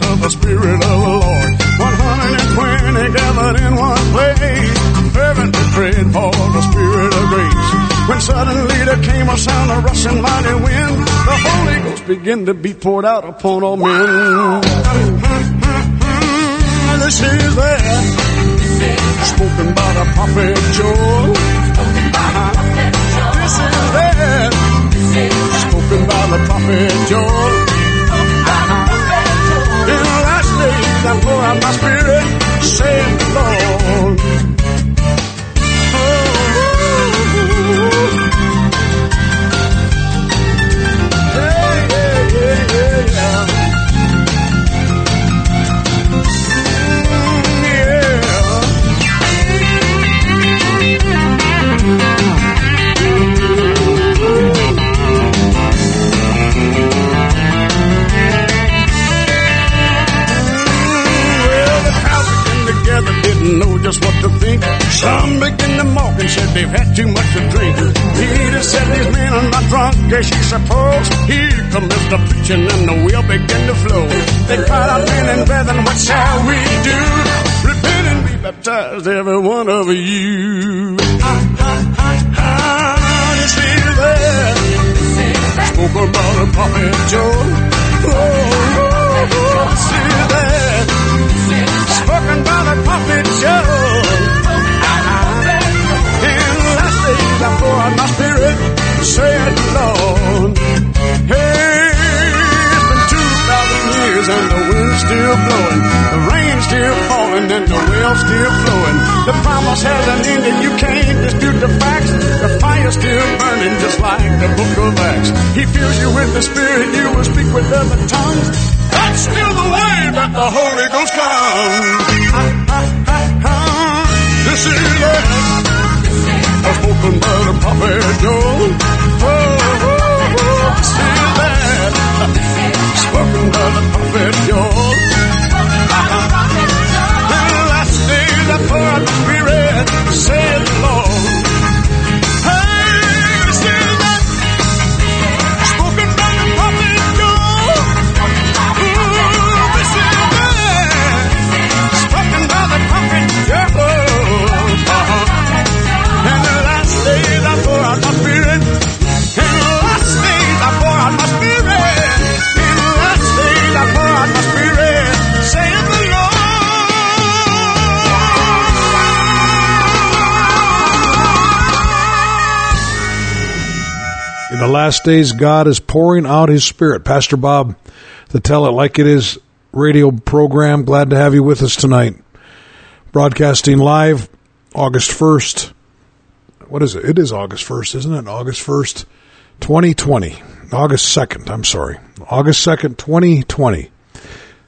of the Spirit of the Lord. 120 gathered in one place, fervently praying for the Spirit of grace. When suddenly there came a sound of rushing mighty wind, the Holy Ghost began to be poured out upon all men. This is that spoken by the prophet Joel. This is that spoken by the prophet Joel. Days I pour out my spirit, saith the Lord. Just what to think. Some began to mock and said they've had too much to drink. Peter said these men are not drunk, as you suppose. Here comes the preaching and the wheel began to flow. They cried out, men and brethren, what shall we do? Repent and be baptized, every one of you. Ah, ah, ah, ah, this is that spoke about the prophet Joel. Oh, oh, oh, the prophet Joel. In the last I pour my spirit, the Lord. Hey, it's been two thousand years and the wind's still blowing, the rain's still falling and the well's still flowing. The promise hasn't ended, you can't dispute the facts. The fire's still burning just like the book of Acts. He fills you with the Spirit, you will speak with other tongues. That's still the way that the Holy Ghost comes. This is it. Spoken by the prophet Joel. Oh, oh, oh, is that. Spoken by the prophet Joel. The last days I out the Spirit, said last days, God is pouring out His Spirit. Pastor Bob, the Tell It Like It Is radio program. Glad to have you with us tonight. Broadcasting live August 1st. What is it? It is August 1st, isn't it? August 1st, 2020. August 2nd, I'm sorry. August 2nd, 2020.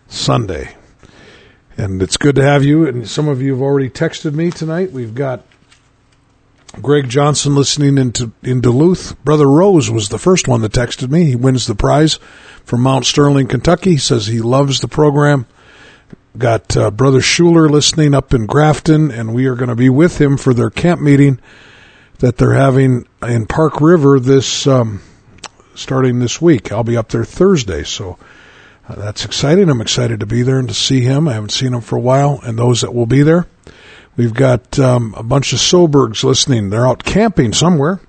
Sunday. And it's good to have you. And some of you have already texted me tonight. We've got Greg Johnson listening into in Duluth. Brother Rose was the first one that texted me. He wins the prize from Mount Sterling, Kentucky. He says he loves the program. Got uh, Brother Schuler listening up in Grafton, and we are going to be with him for their camp meeting that they're having in Park River this um, starting this week. I'll be up there Thursday, so uh, that's exciting. I'm excited to be there and to see him. I haven't seen him for a while, and those that will be there. We've got um, a bunch of Sobergs listening. They're out camping somewhere.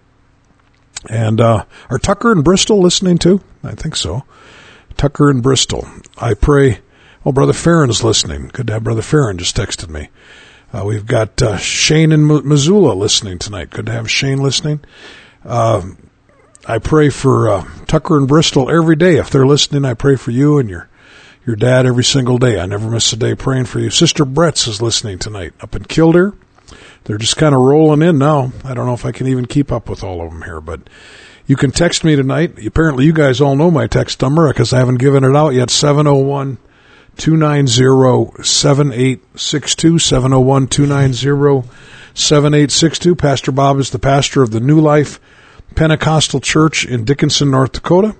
And uh, are Tucker and Bristol listening too? I think so. Tucker and Bristol. I pray. Oh, Brother Farron's listening. Good to have Brother Farron just texted me. Uh, we've got uh, Shane in M- Missoula listening tonight. Good to have Shane listening. Uh, I pray for uh, Tucker and Bristol every day. If they're listening, I pray for you and your your dad every single day. I never miss a day praying for you. Sister Brett's is listening tonight up in Killdeer. They're just kind of rolling in now. I don't know if I can even keep up with all of them here, but you can text me tonight. Apparently, you guys all know my text number because I haven't given it out yet. 701 290 7862. 701 290 7862. Pastor Bob is the pastor of the New Life Pentecostal Church in Dickinson, North Dakota.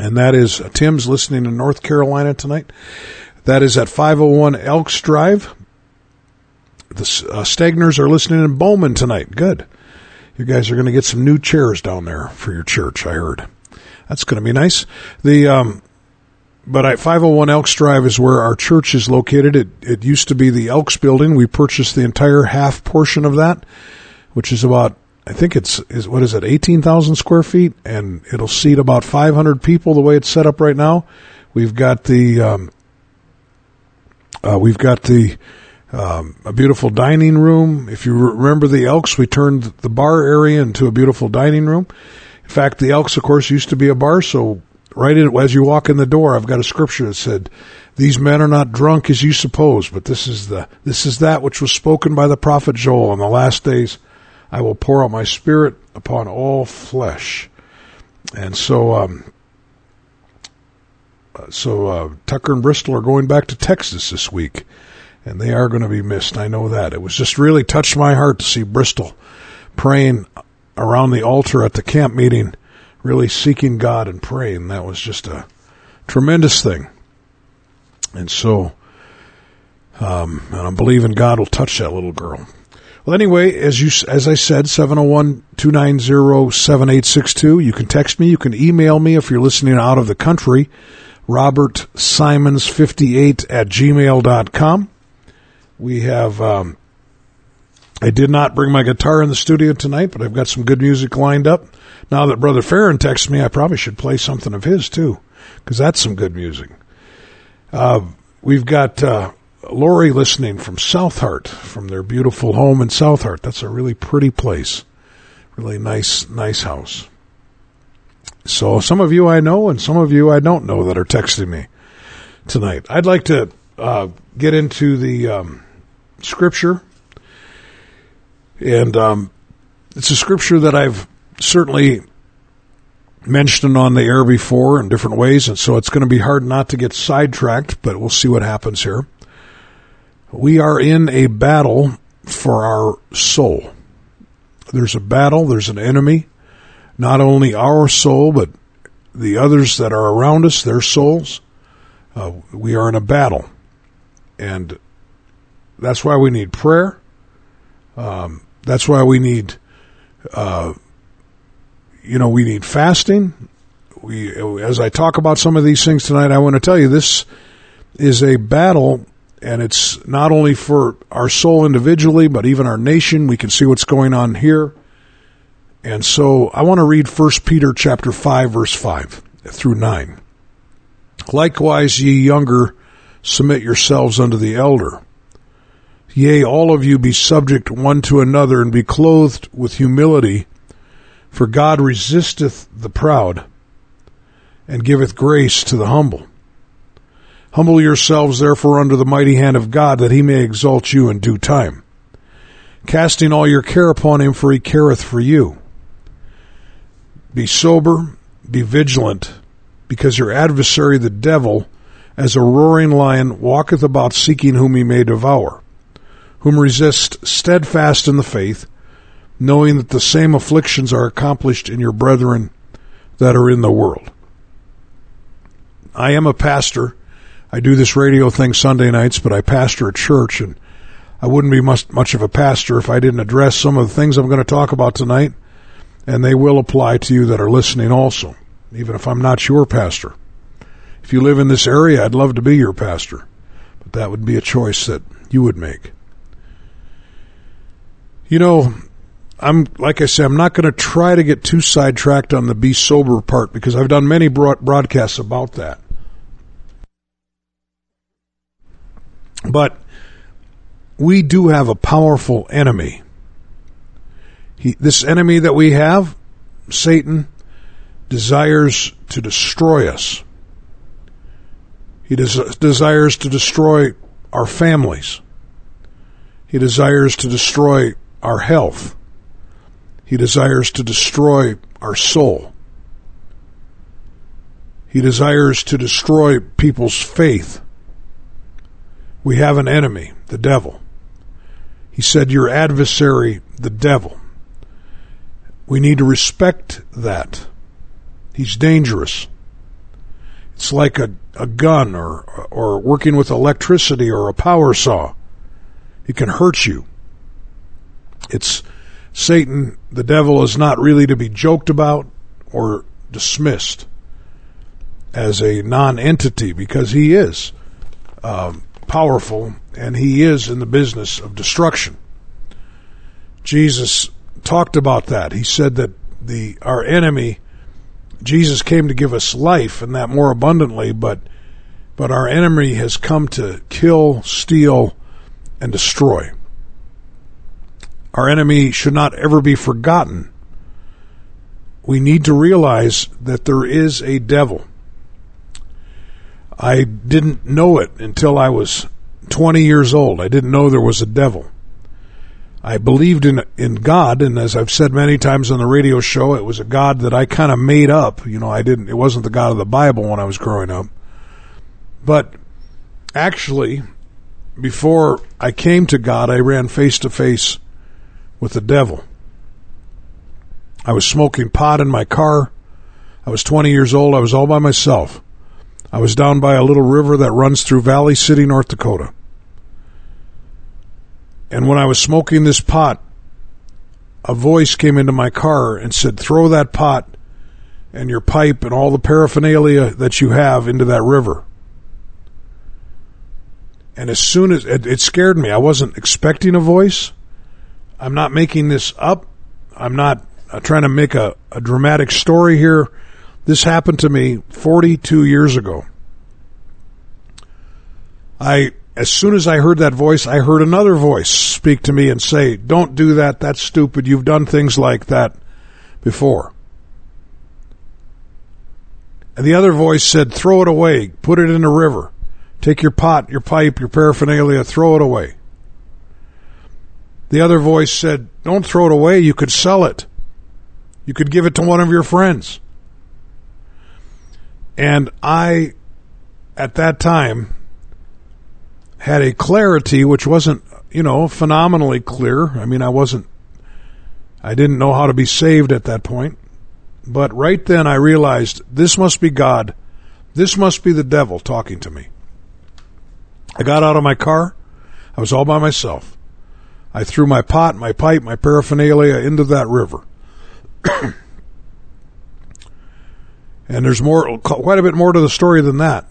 And that is uh, Tim's listening in North Carolina tonight. That is at 501 Elks Drive. The uh, are listening in Bowman tonight. Good. You guys are going to get some new chairs down there for your church, I heard. That's going to be nice. The, um, but at 501 Elks Drive is where our church is located. It, it used to be the Elks building. We purchased the entire half portion of that, which is about I think it's is what is it, eighteen thousand square feet, and it'll seat about five hundred people. The way it's set up right now, we've got the um, uh, we've got the um, a beautiful dining room. If you remember the Elks, we turned the bar area into a beautiful dining room. In fact, the Elks, of course, used to be a bar. So right in, as you walk in the door, I've got a scripture that said, "These men are not drunk as you suppose, but this is the this is that which was spoken by the prophet Joel in the last days." I will pour out my spirit upon all flesh. And so, um, so uh, Tucker and Bristol are going back to Texas this week, and they are going to be missed. I know that. It was just really touched my heart to see Bristol praying around the altar at the camp meeting, really seeking God and praying. That was just a tremendous thing. And so, um, and I'm believing God will touch that little girl. Well, anyway, as you as I said, 701-290-7862. You can text me. You can email me if you're listening out of the country. Robert Simons 58 at gmail.com. We have, um, I did not bring my guitar in the studio tonight, but I've got some good music lined up. Now that Brother Farron texts me, I probably should play something of his too, because that's some good music. Uh, we've got, uh, Lori listening from South Heart, from their beautiful home in South Heart. That's a really pretty place. Really nice, nice house. So some of you I know and some of you I don't know that are texting me tonight. I'd like to uh, get into the um, scripture. And um, it's a scripture that I've certainly mentioned on the air before in different ways, and so it's going to be hard not to get sidetracked, but we'll see what happens here. We are in a battle for our soul. There's a battle, there's an enemy, not only our soul, but the others that are around us, their souls. Uh, we are in a battle. And that's why we need prayer. Um, that's why we need, uh, you know, we need fasting. We, as I talk about some of these things tonight, I want to tell you this is a battle and it's not only for our soul individually, but even our nation. We can see what's going on here. And so I want to read 1 Peter chapter 5 verse 5 through 9. Likewise ye younger submit yourselves unto the elder. Yea, all of you be subject one to another and be clothed with humility, for God resisteth the proud and giveth grace to the humble. Humble yourselves therefore under the mighty hand of God, that he may exalt you in due time. Casting all your care upon him, for he careth for you. Be sober, be vigilant, because your adversary the devil, as a roaring lion, walketh about seeking whom he may devour, whom resist steadfast in the faith, knowing that the same afflictions are accomplished in your brethren that are in the world. I am a pastor I do this radio thing Sunday nights, but I pastor a church, and I wouldn't be much much of a pastor if I didn't address some of the things I'm going to talk about tonight, and they will apply to you that are listening also, even if I'm not your pastor. If you live in this area, I'd love to be your pastor, but that would be a choice that you would make. You know, I'm like I say, I'm not going to try to get too sidetracked on the be sober part because I've done many broadcasts about that. But we do have a powerful enemy. He, this enemy that we have, Satan, desires to destroy us. He des- desires to destroy our families. He desires to destroy our health. He desires to destroy our soul. He desires to destroy people's faith. We have an enemy, the devil. He said, Your adversary, the devil. We need to respect that. He's dangerous. It's like a, a gun or, or working with electricity or a power saw. It can hurt you. It's Satan, the devil, is not really to be joked about or dismissed as a non-entity because he is um, powerful and he is in the business of destruction. Jesus talked about that. He said that the our enemy, Jesus came to give us life and that more abundantly, but but our enemy has come to kill, steal, and destroy. Our enemy should not ever be forgotten. We need to realize that there is a devil. I didn't know it until I was 20 years old. I didn't know there was a devil. I believed in in God, and as I've said many times on the radio show, it was a God that I kind of made up. You know, I didn't. It wasn't the God of the Bible when I was growing up. But actually, before I came to God, I ran face to face with the devil. I was smoking pot in my car. I was 20 years old. I was all by myself. I was down by a little river that runs through Valley City, North Dakota. And when I was smoking this pot, a voice came into my car and said, throw that pot and your pipe and all the paraphernalia that you have into that river. And as soon as it, it scared me, I wasn't expecting a voice. I'm not making this up. I'm not uh, trying to make a, a dramatic story here. This happened to me 42 years ago. I, as soon as I heard that voice, I heard another voice speak to me and say, Don't do that. That's stupid. You've done things like that before. And the other voice said, Throw it away. Put it in the river. Take your pot, your pipe, your paraphernalia, throw it away. The other voice said, Don't throw it away. You could sell it. You could give it to one of your friends. And I, at that time, had a clarity which wasn't, you know, phenomenally clear. I mean, I wasn't, I didn't know how to be saved at that point. But right then I realized this must be God. This must be the devil talking to me. I got out of my car. I was all by myself. I threw my pot, my pipe, my paraphernalia into that river. and there's more, quite a bit more to the story than that.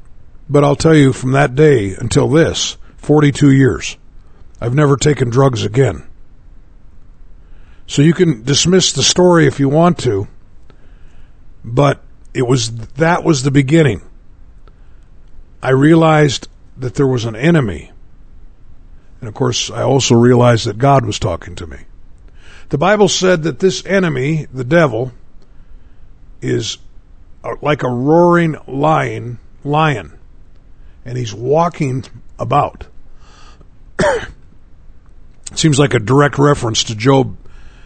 But I'll tell you from that day until this, 42 years, I've never taken drugs again. So you can dismiss the story if you want to, but it was, that was the beginning. I realized that there was an enemy. And of course, I also realized that God was talking to me. The Bible said that this enemy, the devil, is like a roaring lion, lion, and he's walking about. Seems like a direct reference to Job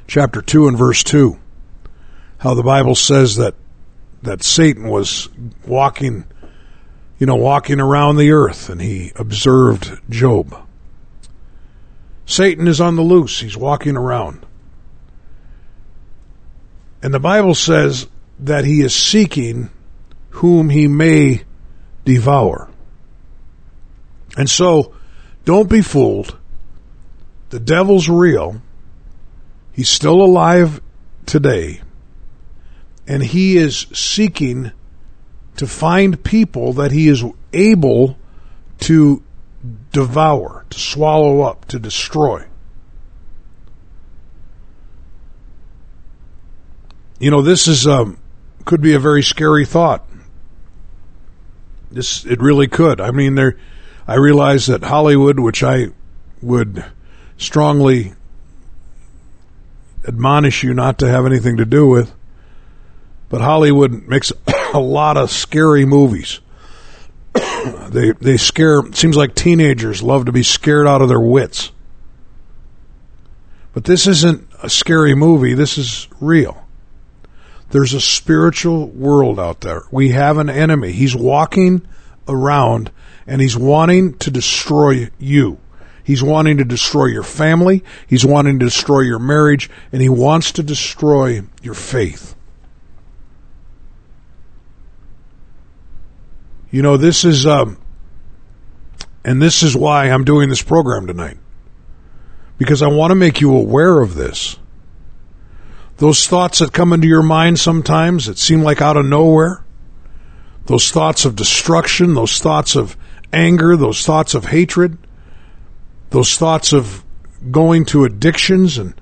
chapter 2 and verse 2. How the Bible says that that Satan was walking you know, walking around the earth and he observed Job. Satan is on the loose. He's walking around. And the Bible says that he is seeking whom he may devour. And so, don't be fooled. The devil's real. He's still alive today. And he is seeking to find people that he is able to devour, to swallow up, to destroy. You know, this is um, could be a very scary thought. This it really could. I mean, there. I realize that Hollywood, which I would strongly admonish you not to have anything to do with. But Hollywood makes a lot of scary movies. they they scare. Seems like teenagers love to be scared out of their wits. But this isn't a scary movie. This is real. There's a spiritual world out there. We have an enemy. He's walking around and he's wanting to destroy you. He's wanting to destroy your family. He's wanting to destroy your marriage and he wants to destroy your faith. You know, this is, um, and this is why I'm doing this program tonight. Because I want to make you aware of this. Those thoughts that come into your mind sometimes that seem like out of nowhere, those thoughts of destruction, those thoughts of anger, those thoughts of hatred, those thoughts of going to addictions and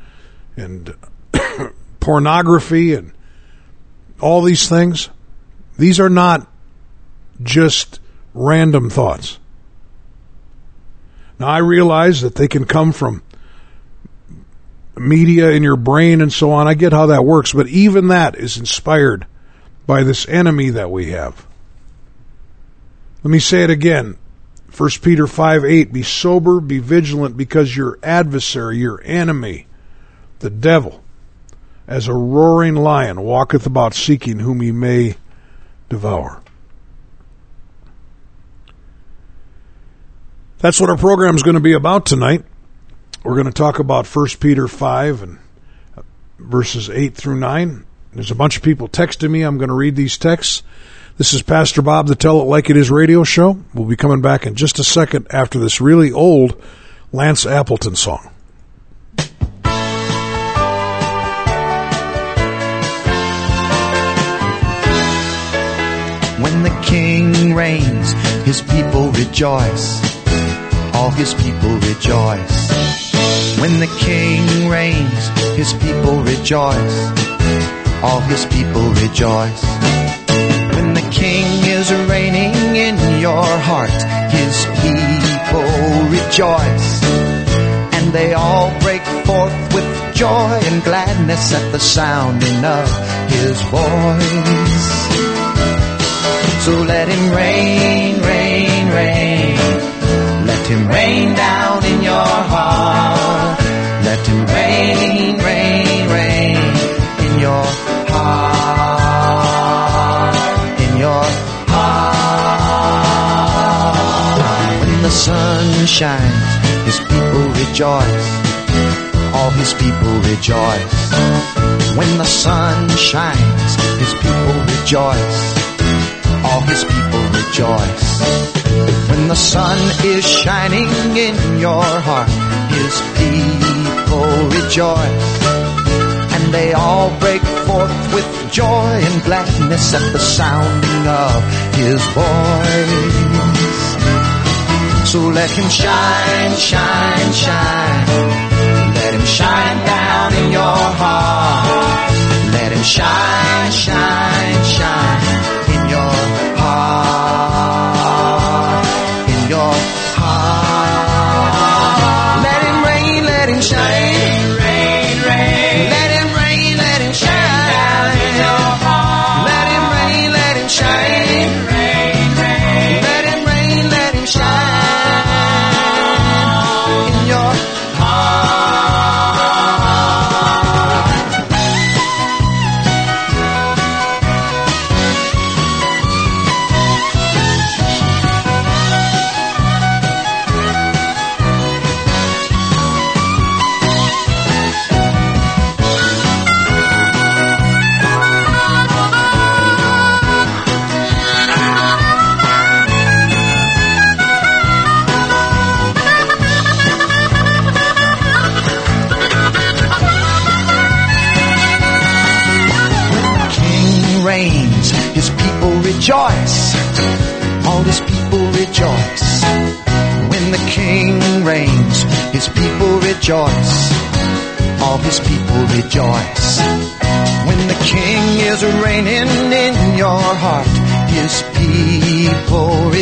and pornography and all these things, these are not just random thoughts. Now I realize that they can come from media in your brain and so on. I get how that works, but even that is inspired by this enemy that we have. Let me say it again. 1 Peter 5 8, be sober, be vigilant, because your adversary, your enemy, the devil, as a roaring lion, walketh about seeking whom he may devour. That's what our program is going to be about tonight. We're going to talk about 1 Peter 5 and uh, verses 8 through 9. There's a bunch of people texting me. I'm going to read these texts. This is Pastor Bob, the Tell It Like It Is radio show. We'll be coming back in just a second after this really old Lance Appleton song. When the king reigns, his people rejoice. All his people rejoice. When the king reigns, his people rejoice. All his people rejoice. When the king is reigning in your heart, his people rejoice. And they all break forth with joy and gladness at the sounding of his voice. So let him reign, reign, reign. Let him rain down in your heart. Rain, rain, rain in your heart. In your heart. When the sun shines, his people rejoice. All his people rejoice. When the sun shines, his people rejoice. All his people rejoice. When the sun is shining in your heart, his people rejoice. And they all break forth with joy and gladness at the sounding of his voice. So let him shine, shine, shine.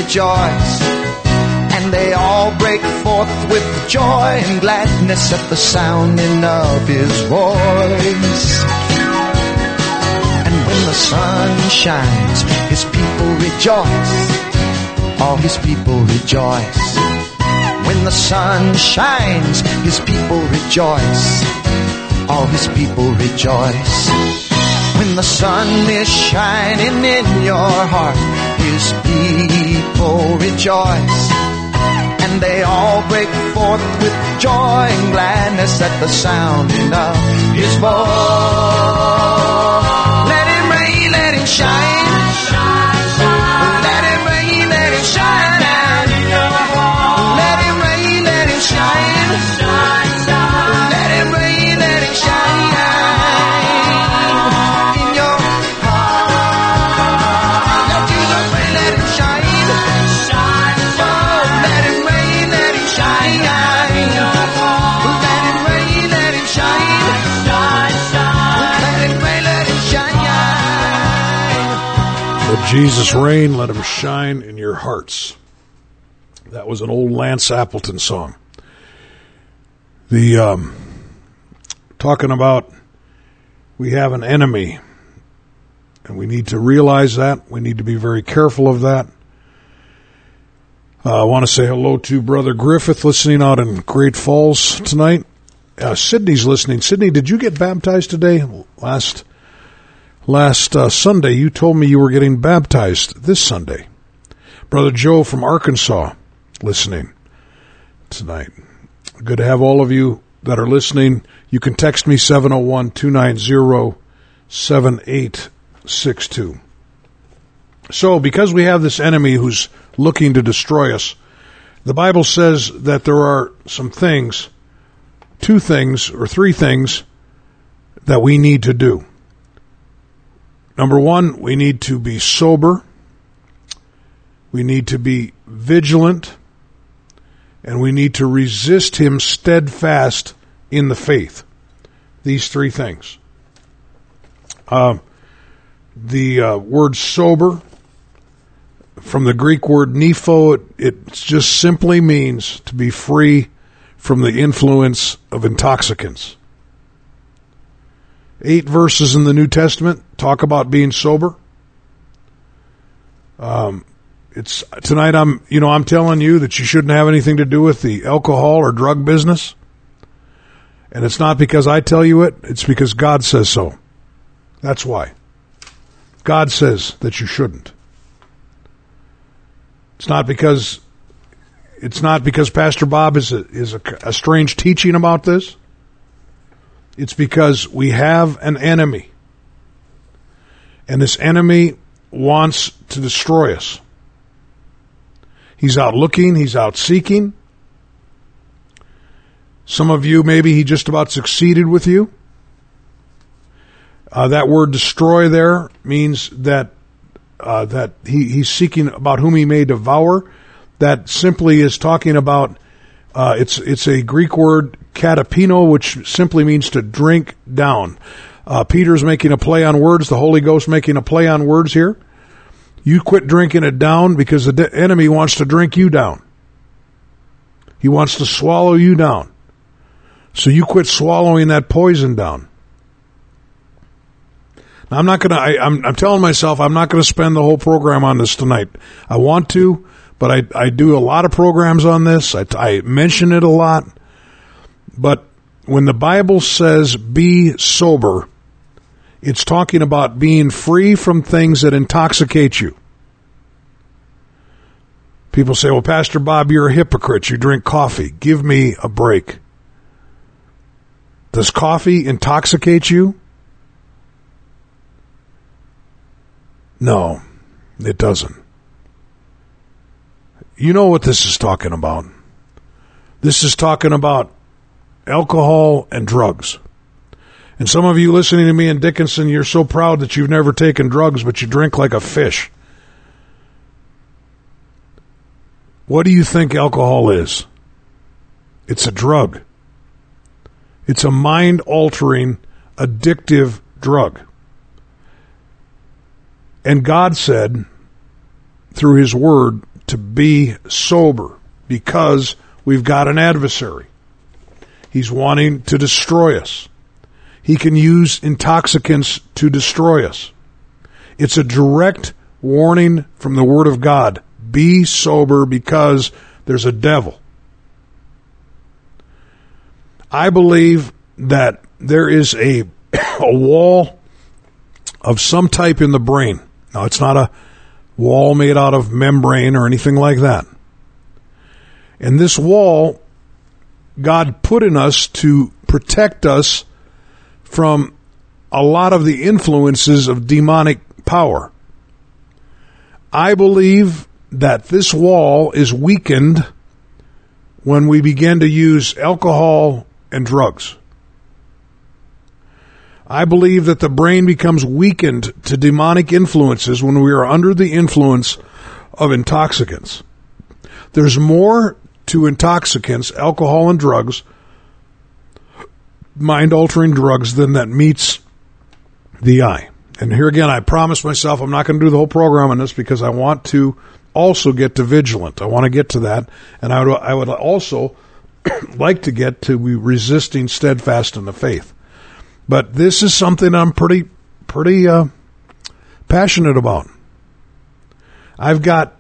Rejoice. And they all break forth with joy and gladness at the sounding of his voice. And when the sun shines, his people rejoice. All his people rejoice. When the sun shines, his people rejoice. All his people rejoice. When the sun is shining in your heart, his people rejoice. And they all break forth with joy and gladness at the sounding of his voice. Jesus reign, let him shine in your hearts. That was an old Lance Appleton song. The um, talking about we have an enemy, and we need to realize that. We need to be very careful of that. Uh, I want to say hello to Brother Griffith listening out in Great Falls tonight. Uh, Sydney's listening. Sydney, did you get baptized today? Last last uh, Sunday, you told me you were getting baptized this Sunday. Brother Joe from Arkansas listening tonight. Good to have all of you that are listening. You can text me 701 290 7862. So, because we have this enemy who's looking to destroy us, the Bible says that there are some things, two things or three things that we need to do. Number one, we need to be sober. We need to be vigilant. And we need to resist him steadfast in the faith. These three things. Uh, the uh, word sober, from the Greek word nepho, it, it just simply means to be free from the influence of intoxicants. Eight verses in the New Testament talk about being sober. Um, it's tonight. I'm, you know, I'm telling you that you shouldn't have anything to do with the alcohol or drug business, and it's not because I tell you it. It's because God says so. That's why. God says that you shouldn't. It's not because it's not because Pastor Bob is a, is a, a strange teaching about this. It's because we have an enemy. And this enemy wants to destroy us. He's out looking, he's out seeking. Some of you, maybe he just about succeeded with you. Uh, that word destroy there means that uh, that he, he's seeking about whom he may devour. That simply is talking about uh, it's it's a Greek word katapino, which simply means to drink down. Uh, Peter's making a play on words. The Holy Ghost making a play on words here. You quit drinking it down because the de- enemy wants to drink you down. He wants to swallow you down. So you quit swallowing that poison down. Now, I'm not going to, I'm, I'm telling myself I'm not going to spend the whole program on this tonight. I want to, but I, I do a lot of programs on this. I, I mention it a lot. But when the Bible says be sober, it's talking about being free from things that intoxicate you. People say, well, Pastor Bob, you're a hypocrite. You drink coffee. Give me a break. Does coffee intoxicate you? No, it doesn't. You know what this is talking about. This is talking about alcohol and drugs. And some of you listening to me in Dickinson, you're so proud that you've never taken drugs, but you drink like a fish. What do you think alcohol is? It's a drug. It's a mind altering, addictive drug. And God said through His Word to be sober. because we've got an adversary. He's wanting to destroy us. He can use intoxicants to destroy us. It's a direct warning from the Word of God. Be sober because there's a devil. I believe that there is a, a wall of some type in the brain. Now, it's not a wall made out of membrane or anything like that. And this wall, God put in us to protect us from a lot of the influences of demonic power. I believe that this wall is weakened when we begin to use alcohol and drugs. I believe that the brain becomes weakened to demonic influences when we are under the influence of intoxicants. There's more to intoxicants, alcohol and drugs, mind altering drugs, than that meets the eye. And here again, I promise myself I'm not going to do the whole program on this because I want to also get to vigilant. I want to get to that. And I would, I would also like to get to resisting steadfast in the faith. But this is something I'm pretty, pretty uh, passionate about. I've got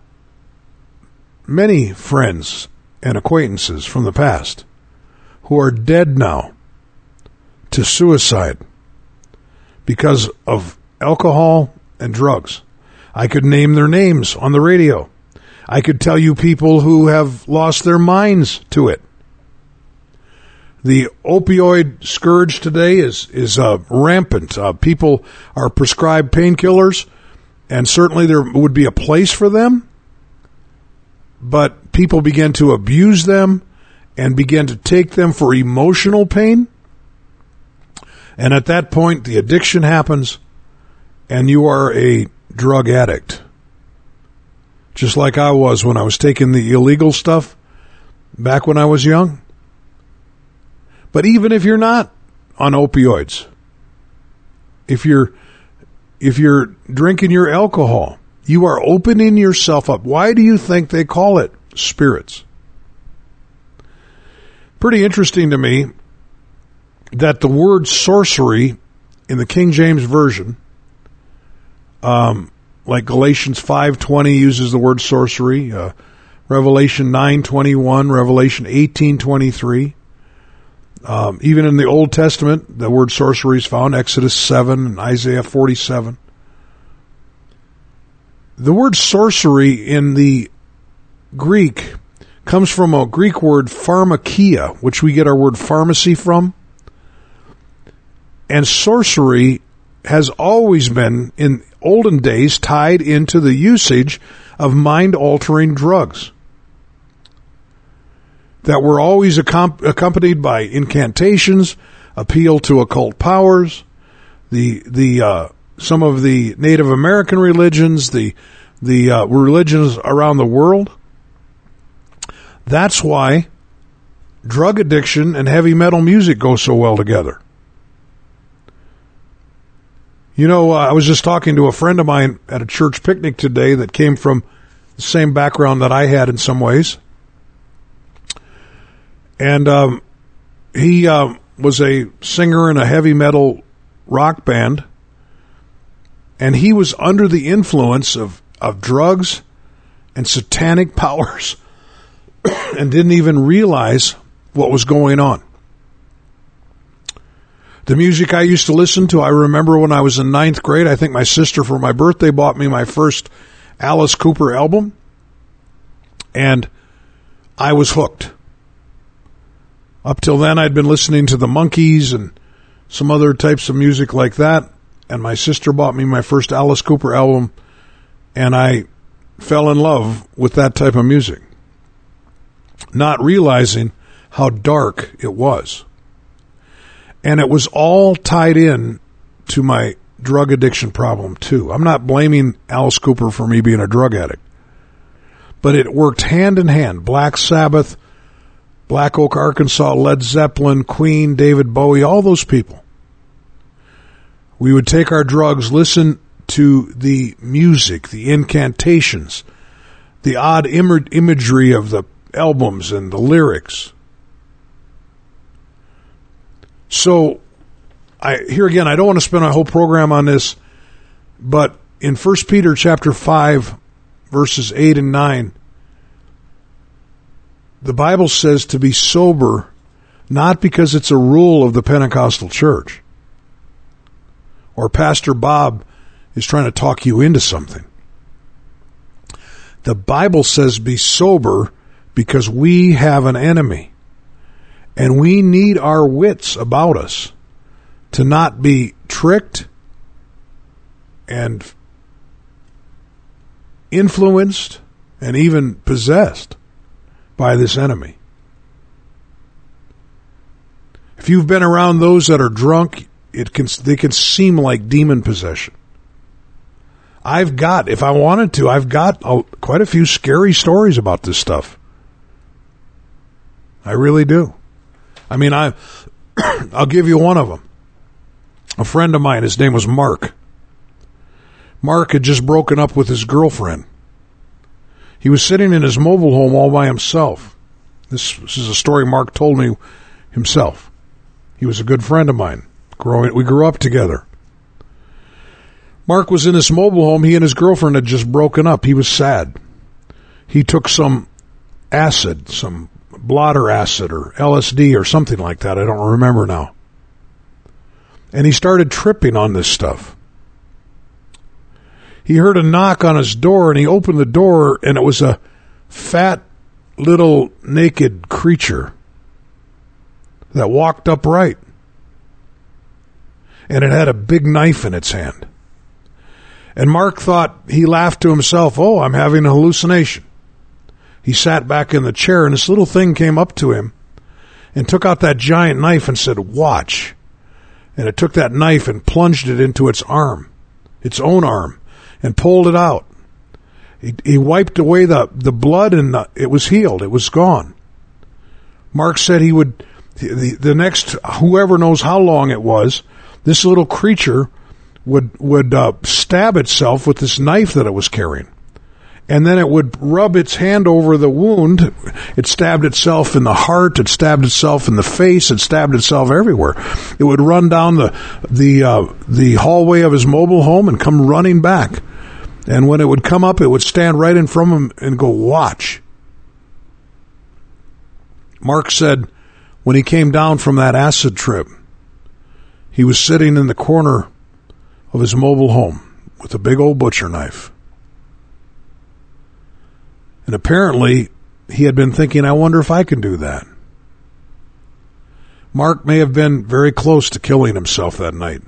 many friends and acquaintances from the past who are dead now to suicide because of alcohol and drugs. I could name their names on the radio. I could tell you people who have lost their minds to it. The opioid scourge today is is uh, rampant. Uh, people are prescribed painkillers, and certainly there would be a place for them. But people begin to abuse them and begin to take them for emotional pain. And at that point, the addiction happens, and you are a drug addict. Just like I was when I was taking the illegal stuff back when I was young. But even if you're not on opioids, if you're if you're drinking your alcohol, you are opening yourself up. Why do you think they call it spirits? Pretty interesting to me that the word sorcery in the King James version, um, like Galatians five twenty uses the word sorcery, uh, Revelation nine twenty one, Revelation eighteen twenty three. Um, even in the Old Testament, the word sorcery is found Exodus 7 and Isaiah 47. The word sorcery in the Greek comes from a Greek word pharmakeia, which we get our word pharmacy from. And sorcery has always been, in olden days, tied into the usage of mind altering drugs that were always accompanied by incantations, appeal to occult powers, the the uh, some of the Native American religions, the the uh, religions around the world. That's why drug addiction and heavy metal music go so well together. You know, uh, I was just talking to a friend of mine at a church picnic today that came from the same background that I had in some ways. And um, he uh, was a singer in a heavy metal rock band, and he was under the influence of of drugs and satanic powers, and didn't even realize what was going on. The music I used to listen to, I remember when I was in ninth grade. I think my sister for my birthday bought me my first Alice Cooper album, and I was hooked. Up till then, I'd been listening to the Monkees and some other types of music like that. And my sister bought me my first Alice Cooper album, and I fell in love with that type of music, not realizing how dark it was. And it was all tied in to my drug addiction problem, too. I'm not blaming Alice Cooper for me being a drug addict, but it worked hand in hand. Black Sabbath, Black Oak, Arkansas, Led Zeppelin, Queen, David Bowie, all those people. We would take our drugs, listen to the music, the incantations, the odd Im- imagery of the albums and the lyrics. So, I here again, I don't want to spend a whole program on this, but in First Peter chapter five, verses eight and nine, the Bible says to be sober, not because it's a rule of the Pentecostal church, or Pastor Bob is trying to talk you into something. The Bible says be sober because we have an enemy. And we need our wits about us to not be tricked and influenced and even possessed by this enemy. If you've been around those that are drunk, it can they can seem like demon possession. I've got, if I wanted to, I've got a, quite a few scary stories about this stuff. I really do. I mean, I, I'll give you one of them. A friend of mine, his name was Mark. Mark had just broken up with his girlfriend. He was sitting in his mobile home all by himself. This, this is a story Mark told me himself. He was a good friend of mine. Growing, we grew up together. Mark was in his mobile home. He and his girlfriend had just broken up. He was sad. He took some acid, some blotter acid or LSD or something like that. I don't remember now. And he started tripping on this stuff. He heard a knock on his door and he opened the door and it was a fat little naked creature that walked upright. And it had a big knife in its hand. And Mark thought, he laughed to himself, oh, I'm having a hallucination. He sat back in the chair and this little thing came up to him and took out that giant knife and said, watch. And it took that knife and plunged it into its arm, its own arm, and pulled it out. He, he wiped away the, the blood and the, it was healed. It was gone. Mark said he would, the, the next, whoever knows how long it was, this little creature would would uh, stab itself with this knife that it was carrying, and then it would rub its hand over the wound. It stabbed itself in the heart. It stabbed itself in the face. It stabbed itself everywhere. It would run down the the uh, the hallway of his mobile home and come running back. And when it would come up, it would stand right in front of him and go, "Watch." Mark said when he came down from that acid trip, he was sitting in the corner of his mobile home with a big old butcher knife. And apparently, he had been thinking, I wonder if I can do that. Mark may have been very close to killing himself that night.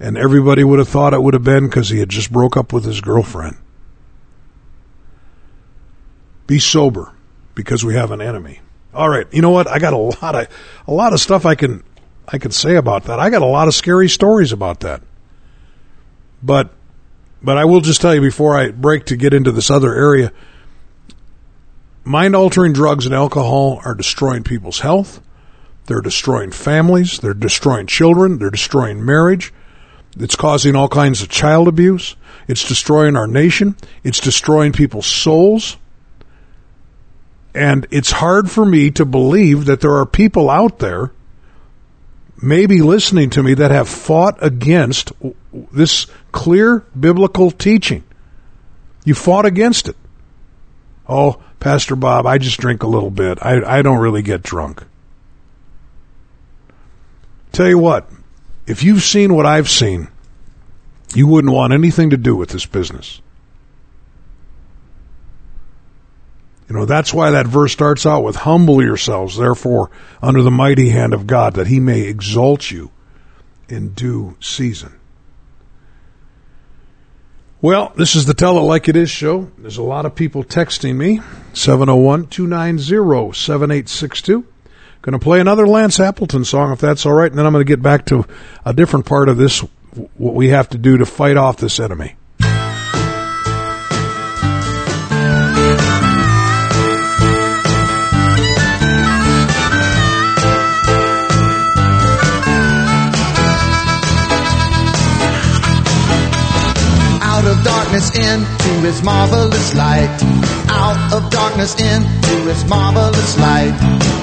And everybody would have thought it would have been because he had just broke up with his girlfriend. Be sober because we have an enemy. All right, you know what? I got a lot of a lot of stuff I can I can say about that. I got a lot of scary stories about that. But but I will just tell you before I break to get into this other area. Mind altering drugs and alcohol are destroying people's health. They're destroying families. They're destroying children. They're destroying marriage. It's causing all kinds of child abuse. It's destroying our nation. It's destroying people's souls. And it's hard for me to believe that there are people out there maybe listening to me that have fought against this clear biblical teaching. You fought against it. Oh, Pastor Bob, I just drink a little bit. I, I don't really get drunk. Tell you what, if you've seen what I've seen, you wouldn't want anything to do with this business. You know, that's why that verse starts out with humble yourselves, therefore, under the mighty hand of God, that he may exalt you in due season. Well, this is the Tell It Like It Is show. There's a lot of people texting me. 701 290 7862. Going to play another Lance Appleton song if that's all right, and then I'm going to get back to a different part of this, what we have to do to fight off this enemy. Darkness into his marvelous light. Out of darkness into his marvelous light.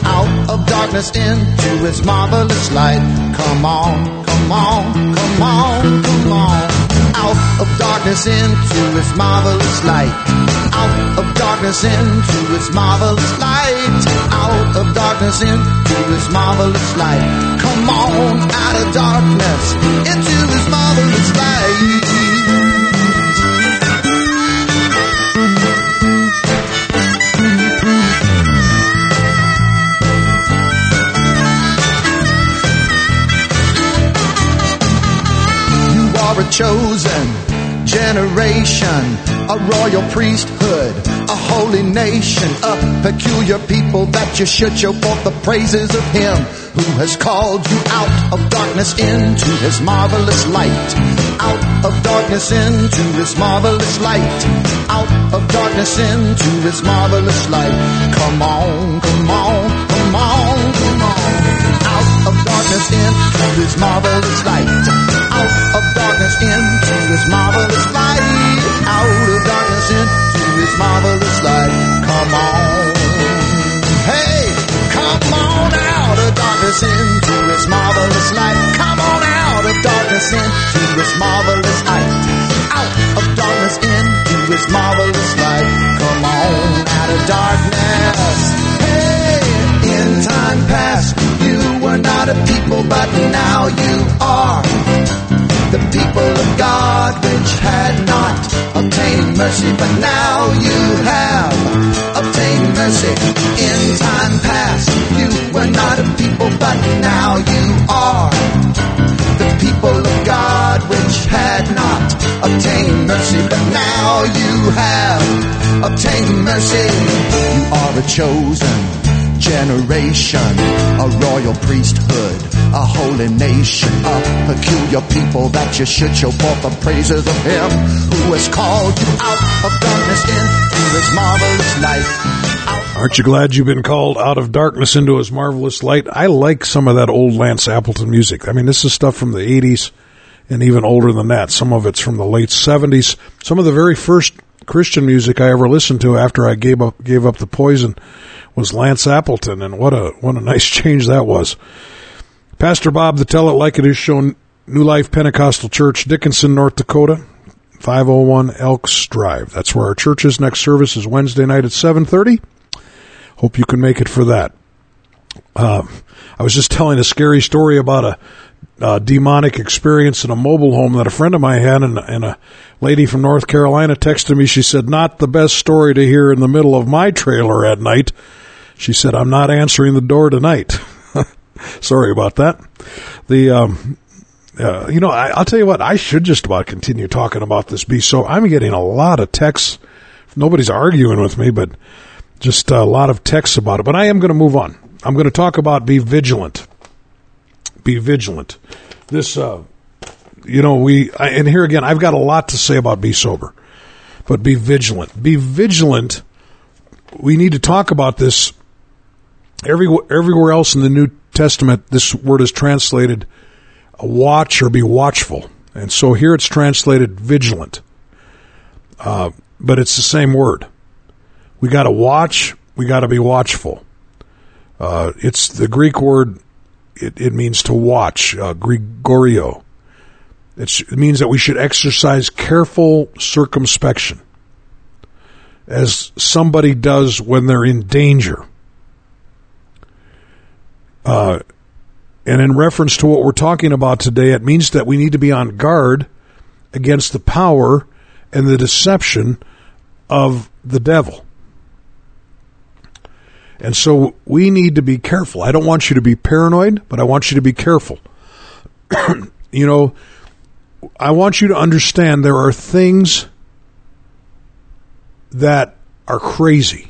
Out of darkness into his marvelous light. Come on, come on, come on, come on. Out of darkness into his marvelous light. Out of darkness into his marvelous light. Out of darkness into his marvelous light. Come on, out of darkness into his marvelous light. Chosen generation, a royal priesthood, a holy nation, a peculiar people that you should show forth the praises of Him who has called you out of darkness into His marvelous light. Out of darkness into His marvelous light. Out of darkness into His marvelous light. Come on, come on, come on, darkness into His marvelous light. Out of darkness into His marvelous light. Out of darkness into His marvelous light. Come on. Hey, come on out of darkness into His marvelous light. Come on out of darkness into His marvelous light. Out of darkness into His marvelous light. Come on out of darkness. Were not a people, but now you are the people of God which had not obtained mercy, but now you have obtained mercy. In time past, you were not a people, but now you are the people of God which had not obtained mercy, but now you have obtained mercy. You are a chosen generation, a royal priesthood, a holy nation, a peculiar people that you should show forth the praises of Him who has called you out of darkness into His marvelous light. Aren't you glad you've been called out of darkness into his marvelous light? I like some of that old Lance Appleton music. I mean, this is stuff from the 80s and even older than that. Some of it's from the late 70s. Some of the very first Christian music I ever listened to after I gave up gave up the poison was Lance Appleton, and what a what a nice change that was. Pastor Bob, the Tell It Like It Is show, New Life Pentecostal Church, Dickinson, North Dakota, 501 Elks Drive. That's where our church is. Next service is Wednesday night at 7:30. Hope you can make it for that. Uh, I was just telling a scary story about a uh, demonic experience in a mobile home that a friend of mine had, and, and, a lady from North Carolina texted me. She said, "Not the best story to hear in the middle of my trailer at night." She said, "I'm not answering the door tonight." Sorry about that. The um, uh, you know, I, will tell you what. I should just about continue talking about this beast. So I'm getting a lot of texts. Nobody's arguing with me, but just a lot of texts about it. But I am going to move on. I'm going to talk about be vigilant be vigilant. This, uh, you know, we, I, and here again, I've got a lot to say about be sober, but be vigilant. Be vigilant. We need to talk about this. Every, everywhere else in the New Testament, this word is translated watch or be watchful. And so here it's translated vigilant. Uh, but it's the same word. We got to watch. We got to be watchful. Uh, it's the Greek word it, it means to watch, uh, gregoreo. It's, it means that we should exercise careful circumspection as somebody does when they're in danger. Uh, and in reference to what we're talking about today, it means that we need to be on guard against the power and the deception of the devil. And so we need to be careful. I don't want you to be paranoid, but I want you to be careful. you know, I want you to understand there are things that are crazy.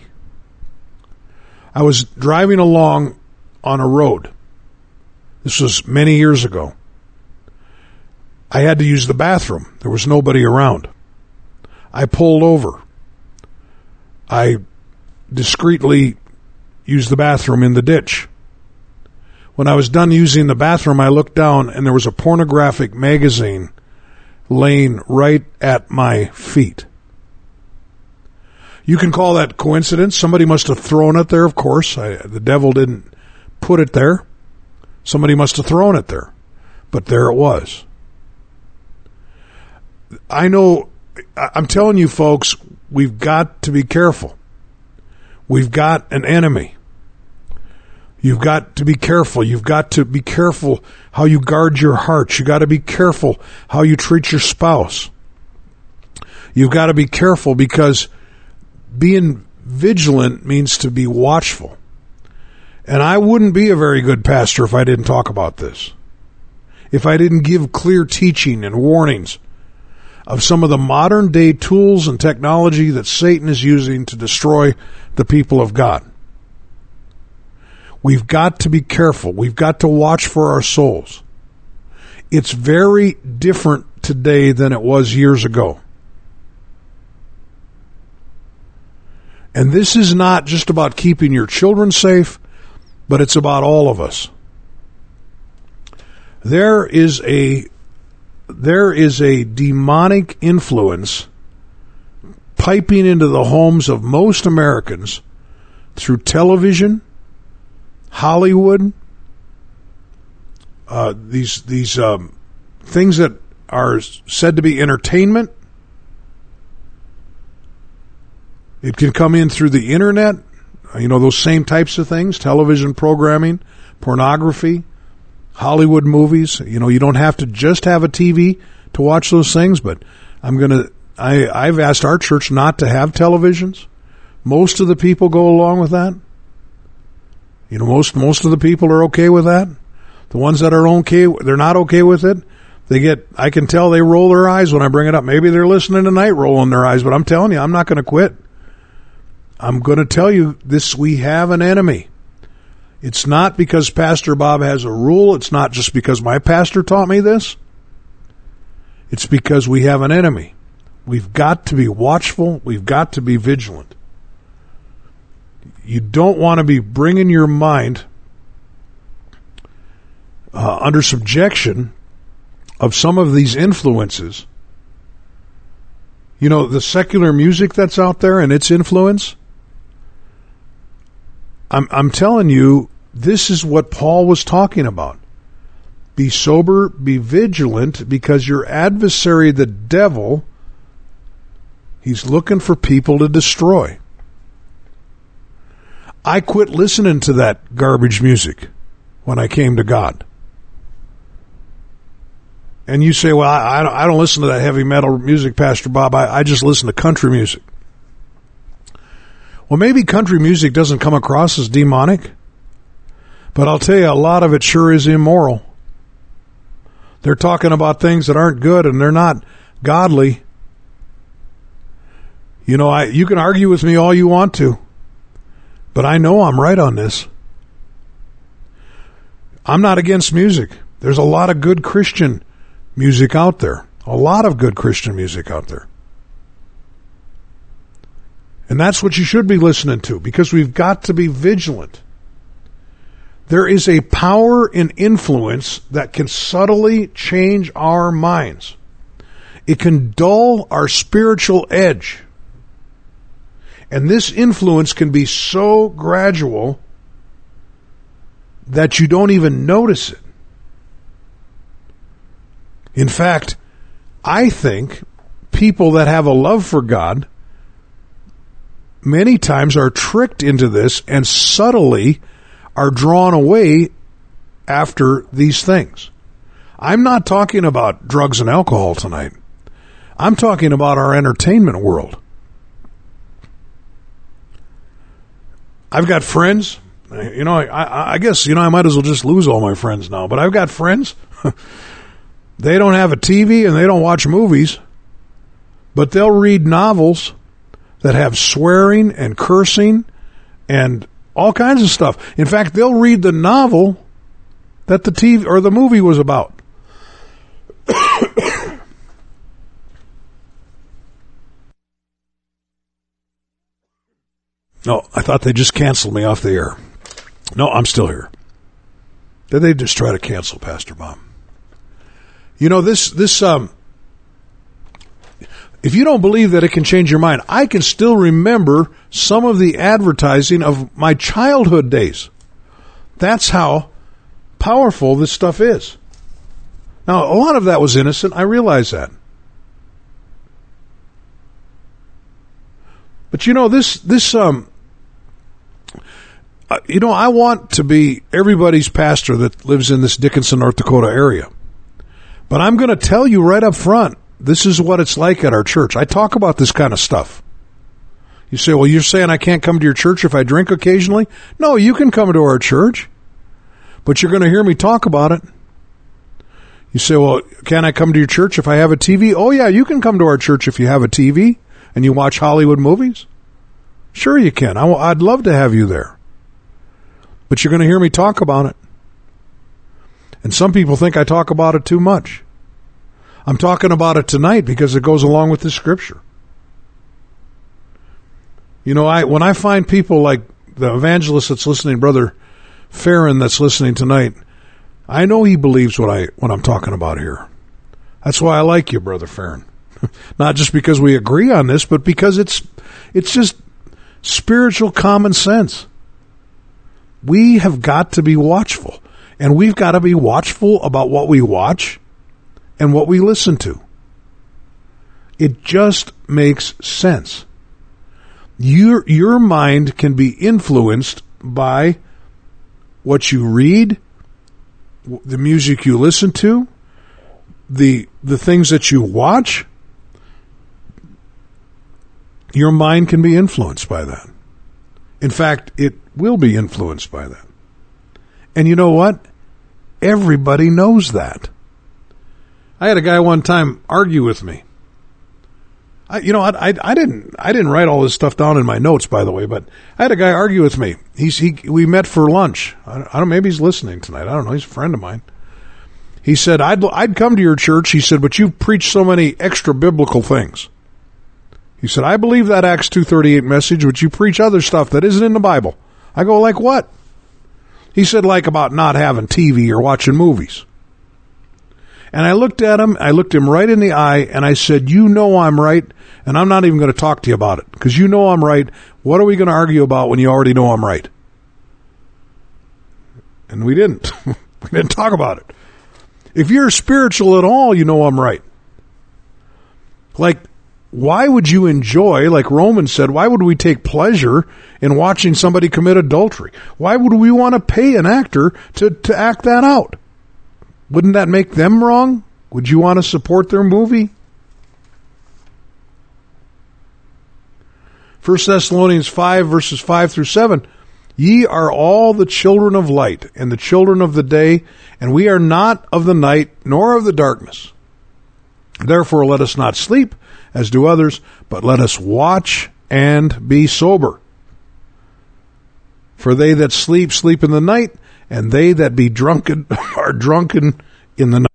I was driving along on a road. This was many years ago. I had to use the bathroom. There was nobody around. I pulled over. I discreetly use the bathroom in the ditch. When I was done using the bathroom, I looked down and there was a pornographic magazine laying right at my feet. You can call that coincidence. Somebody must have thrown it there, of course. I, the devil didn't put it there. Somebody must have thrown it there. But there it was. I know, I'm telling you folks, we've got to be careful. We've got an enemy. You've got to be careful. You've got to be careful how you guard your heart. You got to be careful how you treat your spouse. You've got to be careful because being vigilant means to be watchful. And I wouldn't be a very good pastor if I didn't talk about this. If I didn't give clear teaching and warnings of some of the modern day tools and technology that Satan is using to destroy the people of God. We've got to be careful. We've got to watch for our souls. It's very different today than it was years ago. And this is not just about keeping your children safe, but it's about all of us. There is a there is a demonic influence piping into the homes of most Americans through television, Hollywood, uh, these these um, things that are said to be entertainment. It can come in through the internet, you know, those same types of things, television programming, pornography, Hollywood movies. You know, you don't have to just have a TV to watch those things, but I'm going to, I, I've asked our church not to have televisions. Most of the people go along with that. You know, most, most of the people are okay with that. The ones that are okay, they're not okay with it. They get, I can tell they roll their eyes when I bring it up. Maybe they're listening tonight rolling their eyes, but I'm telling you, I'm not going to quit. I'm going to tell you this we have an enemy. It's not because Pastor Bob has a rule. It's not just because my pastor taught me this. It's because we have an enemy. We've got to be watchful. We've got to be vigilant. You don't want to be bringing your mind uh, under subjection of some of these influences. You know, the secular music that's out there and its influence I'm, I'm telling you, this is what Paul was talking about. Be sober, be vigilant, because your adversary, the devil, he's looking for people to destroy. I quit listening to that garbage music when I came to God. And you say, well, I, I, don't, listen to that heavy metal music, Pastor Bob. I, I just listen to country music. Well, maybe country music doesn't come across as demonic, but I'll tell you, a lot of it sure is immoral. They're talking about things that aren't good and they're not godly. You know, I, you can argue with me all you want to, but I know I'm right on this. I'm not against music. There's a lot of good Christian music out there. A lot of good Christian music out there. And that's what you should be listening to because we've got to be vigilant. There is a power and influence that can subtly change our minds. It can dull our spiritual edge. And this influence can be so gradual that you don't even notice it. In fact, I think people that have a love for God many times are tricked into this and subtly are drawn away after these things. I'm not talking about drugs and alcohol tonight. I'm talking about our entertainment world. I've got friends. You know, I, I guess, you know, I might as well just lose all my friends now, but I've got friends. they don't have a TV and they don't watch movies, but they'll read novels that have swearing and cursing and all kinds of stuff. In fact, they'll read the novel that the TV or the movie was about. no, I thought they just canceled me off the air. No, I'm still here. Did they just try to cancel Pastor Bob? You know this this um If you don't believe that it can change your mind, I can still remember some of the advertising of my childhood days. That's how powerful this stuff is. Now, a lot of that was innocent. I realize that. But you know, this, this, um, uh, you know, I want to be everybody's pastor that lives in this Dickinson, North Dakota area. But I'm going to tell you right up front, this is what it's like at our church. I talk about this kind of stuff. You say, well, you're saying I can't come to your church if I drink occasionally? No, you can come to our church, but you're going to hear me talk about it. You say, well, can I come to your church if I have a TV? Oh, yeah, you can come to our church if you have a TV and you watch Hollywood movies. Sure, you can. I'd love to have you there. But you're going to hear me talk about it. And some people think I talk about it too much. I'm talking about it tonight because it goes along with the scripture. You know, I when I find people like the evangelist that's listening, brother Farron that's listening tonight, I know he believes what I what I'm talking about here. That's why I like you, brother Farron. Not just because we agree on this, but because it's it's just spiritual common sense. We have got to be watchful, and we've got to be watchful about what we watch and what we listen to. It just makes sense. Your your mind can be influenced by what you read, the music you listen to, the the things that you watch. Your mind can be influenced by that. In fact, it will be influenced by that. And you know what? Everybody knows that. I had a guy one time argue with me. I, you know, I, I, I, didn't, I didn't write all this stuff down in my notes, by the way, but I had a guy argue with me. He's, he, we met for lunch. I, I don't, maybe he's listening tonight. I don't know. He's a friend of mine. He said, I'd, I'd come to your church. He said, but you preach so many extra biblical things. He said, I believe that Acts 238 message, but you preach other stuff that isn't in the Bible. I go, like what? He said, like about not having TV or watching movies. And I looked at him, I looked him right in the eye, and I said, You know I'm right, and I'm not even going to talk to you about it, because you know I'm right. What are we going to argue about when you already know I'm right? And we didn't. we didn't talk about it. If you're spiritual at all, you know I'm right. Like, why would you enjoy, like Romans said, why would we take pleasure in watching somebody commit adultery? Why would we want to pay an actor to, to act that out? Wouldn't that make them wrong? Would you want to support their movie? 1 Thessalonians 5 verses 5 through 7. Ye are all the children of light and the children of the day, and we are not of the night nor of the darkness. Therefore let us not sleep as do others, but let us watch and be sober. For they that sleep, sleep in the night, and they that be drunken are drunken in the night.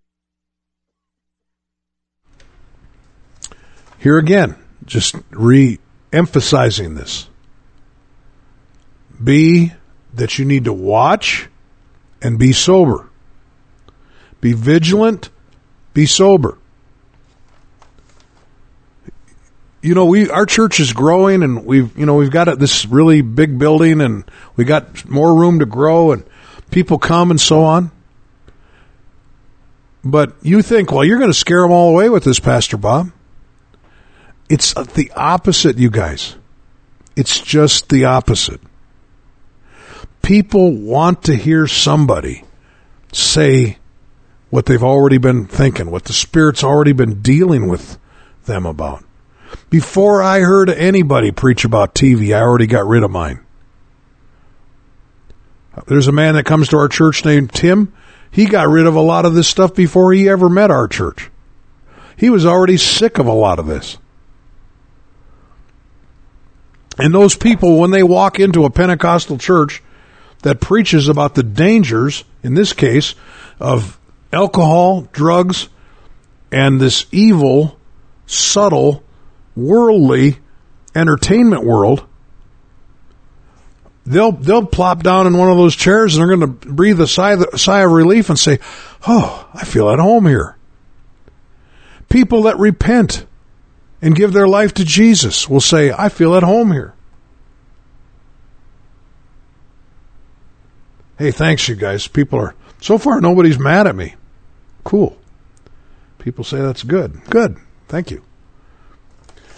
Here again, just re emphasizing this. Be that you need to watch and be sober. Be vigilant, be sober. you know, we our church is growing, and we've you know we've got this really big building, and we got more room to grow, and people come and so on. But you think, well, you're going to scare them all away with this, Pastor Bob. It's uh, the opposite, you guys. It's just the opposite. People want to hear somebody say what they've already been thinking, what the Spirit's already been dealing with them about. Before I heard anybody preach about TV, I already got rid of mine. There's a man that comes to our church named Tim. He got rid of a lot of this stuff before he ever met our church. He was already sick of a lot of this. And those people, when they walk into a Pentecostal church that preaches about the dangers, in this case, of alcohol, drugs, and this evil, subtle worldly entertainment world, they'll they'll plop down in one of those chairs and they're going to breathe a sigh, sigh of relief and say, "Oh, I feel at home here." People that repent and give their life to Jesus will say, I feel at home here. Hey, thanks, you guys. People are, so far, nobody's mad at me. Cool. People say that's good. Good. Thank you.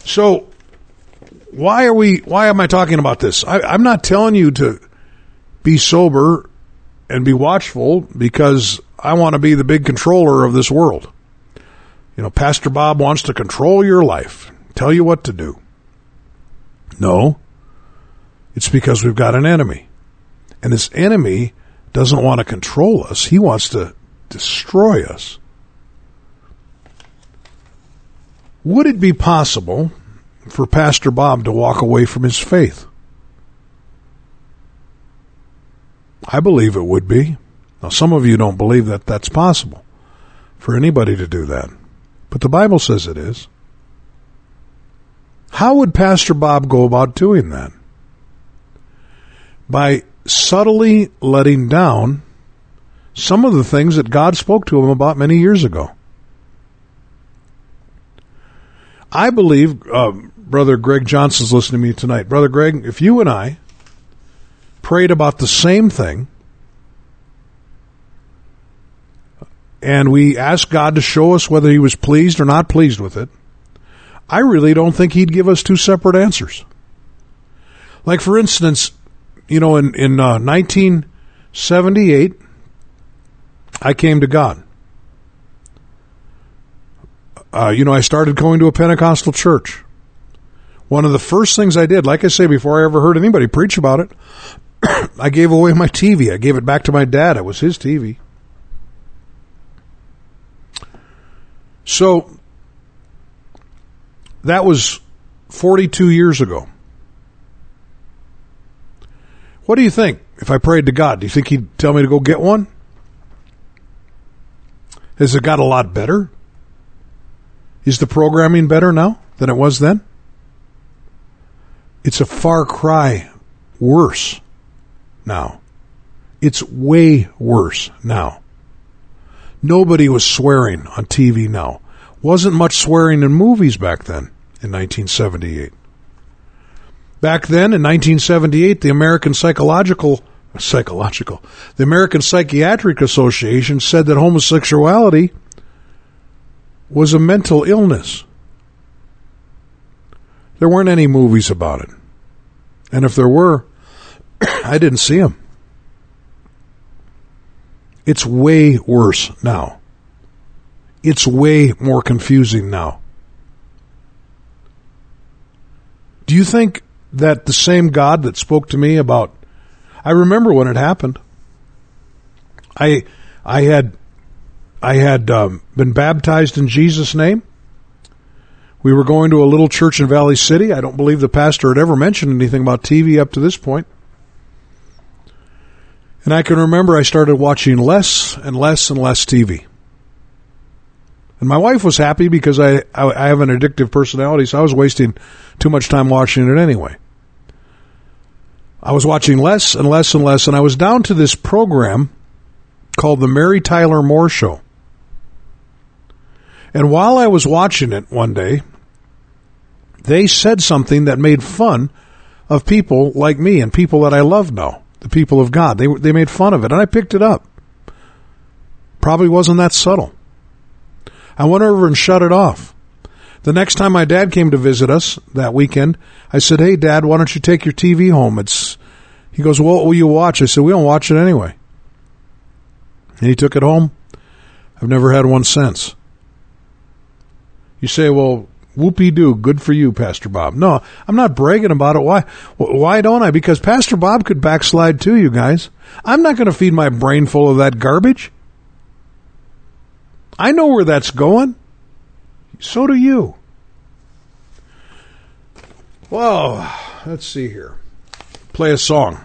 So, why are we, why am I talking about this? I, I'm not telling you to be sober and be watchful because I want to be the big controller of this world. You know, Pastor Bob wants to control your life, tell you what to do. No, it's because we've got an enemy. And this enemy doesn't want to control us, he wants to destroy us. Would it be possible for Pastor Bob to walk away from his faith? I believe it would be. Now, some of you don't believe that that's possible for anybody to do that, but the Bible says it is. How would Pastor Bob go about doing that? By subtly letting down some of the things that God spoke to him about many years ago. I believe, uh, Brother Greg Johnson's listening to me tonight. Brother Greg, if you and I prayed about the same thing and we asked God to show us whether he was pleased or not pleased with it, I really don't think he'd give us two separate answers. Like, for instance, you know, in, in uh, 1978, I came to God. Uh, you know, I started going to a Pentecostal church. One of the first things I did, like I say, before I ever heard anybody preach about it, I gave away my TV. I gave it back to my dad. It was his TV. So that was 42 years ago. What do you think if I prayed to God? Do you think He'd tell me to go get one? Has it got a lot better? Is the programming better now than it was then? It's a far cry worse now. It's way worse now. Nobody was swearing on TV now. Wasn't much swearing in movies back then in 1978. Back then in 1978, the American Psychological Psychological, the American Psychiatric Association said that homosexuality was a mental illness. There weren't any movies about it. And if there were, I didn't see them. It's way worse now. It's way more confusing now. Do you think that the same God that spoke to me about I remember when it happened. I I had I had um, been baptized in Jesus' name. We were going to a little church in Valley City. I don't believe the pastor had ever mentioned anything about TV up to this point. And I can remember I started watching less and less and less TV. And my wife was happy because I, I, I have an addictive personality, so I was wasting too much time watching it anyway. I was watching less and less and less, and I was down to this program called The Mary Tyler Moore Show. And while I was watching it one day, they said something that made fun of people like me and people that I love now, the people of God. They, they made fun of it, and I picked it up. Probably wasn't that subtle. I went over and shut it off. The next time my dad came to visit us that weekend, I said, "Hey, Dad, why don't you take your TV home?" It's he goes, "Well, what will you watch?" I said, "We don't watch it anyway." And he took it home. I've never had one since. You say, "Well, whoopee doo, good for you, Pastor Bob." No, I'm not bragging about it. Why? Why don't I? Because Pastor Bob could backslide too, you guys. I'm not going to feed my brain full of that garbage. I know where that's going. So do you. Well, let's see here. Play a song.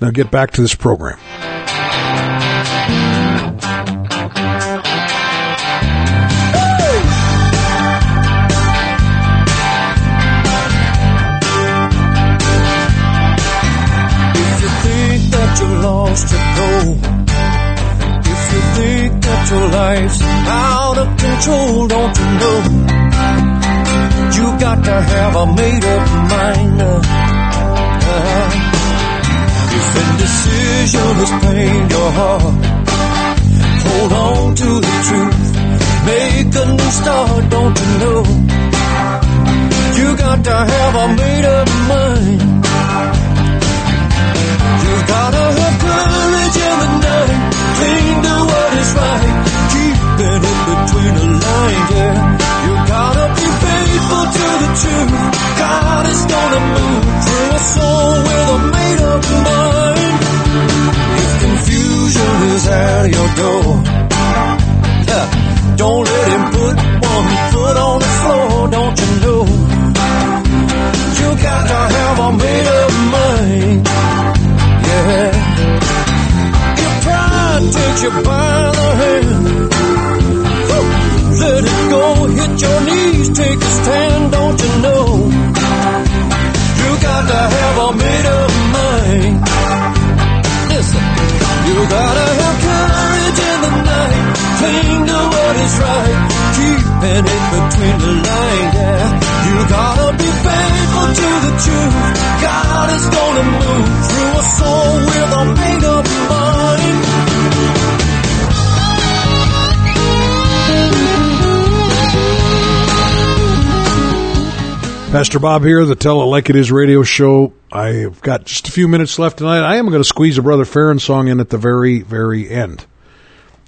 Now get back to this program. Lost to go, if you think that your life's out of control, don't you know? You got to have a made up mind. Uh, if indecision has pained your heart, hold on to the truth. Make a new start, don't you know? You got to have a made up mind. Keeping it between the lines, yeah. You gotta be faithful to the truth. God is gonna Pastor Bob here, the Tell It Like It Is radio show. I've got just a few minutes left tonight. I am going to squeeze a Brother Farron song in at the very, very end.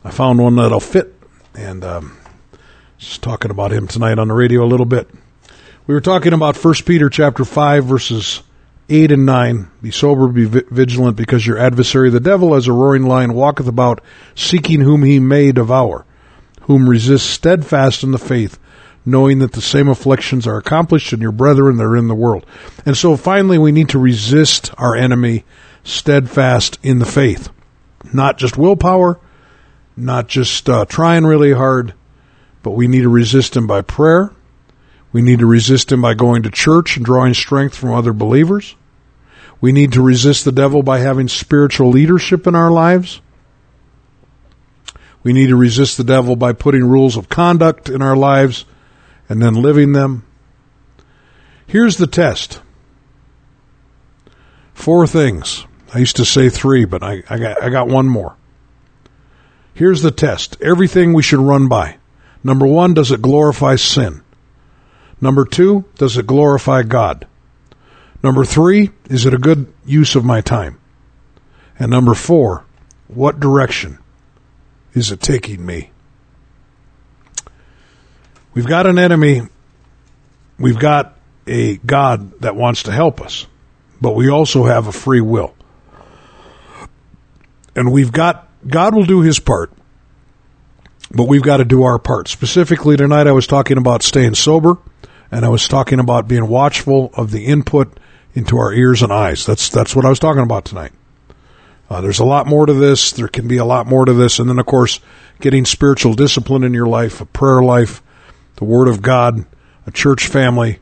I found one that'll fit, and um, just talking about him tonight on the radio a little bit. We were talking about First Peter chapter five, verses eight and nine. Be sober, be vigilant, because your adversary, the devil, as a roaring lion, walketh about, seeking whom he may devour, whom resist steadfast in the faith knowing that the same afflictions are accomplished in your brethren that are in the world. And so finally, we need to resist our enemy steadfast in the faith. Not just willpower, not just uh, trying really hard, but we need to resist him by prayer. We need to resist him by going to church and drawing strength from other believers. We need to resist the devil by having spiritual leadership in our lives. We need to resist the devil by putting rules of conduct in our lives and then living them. Here's the test. Four things. I used to say three, but I, I, got, I got one more. Here's the test. Everything we should run by. Number one, does it glorify sin? Number two, does it glorify God? Number three, is it a good use of my time? And number four, what direction is it taking me? We've got an enemy. We've got a God that wants to help us, but we also have a free will. And we've got, God will do his part, but we've got to do our part. Specifically tonight, I was talking about staying sober, and I was talking about being watchful of the input into our ears and eyes. That's, that's what I was talking about tonight. Uh, there's a lot more to this. There can be a lot more to this. And then, of course, getting spiritual discipline in your life, a prayer life, the Word of God, a church family,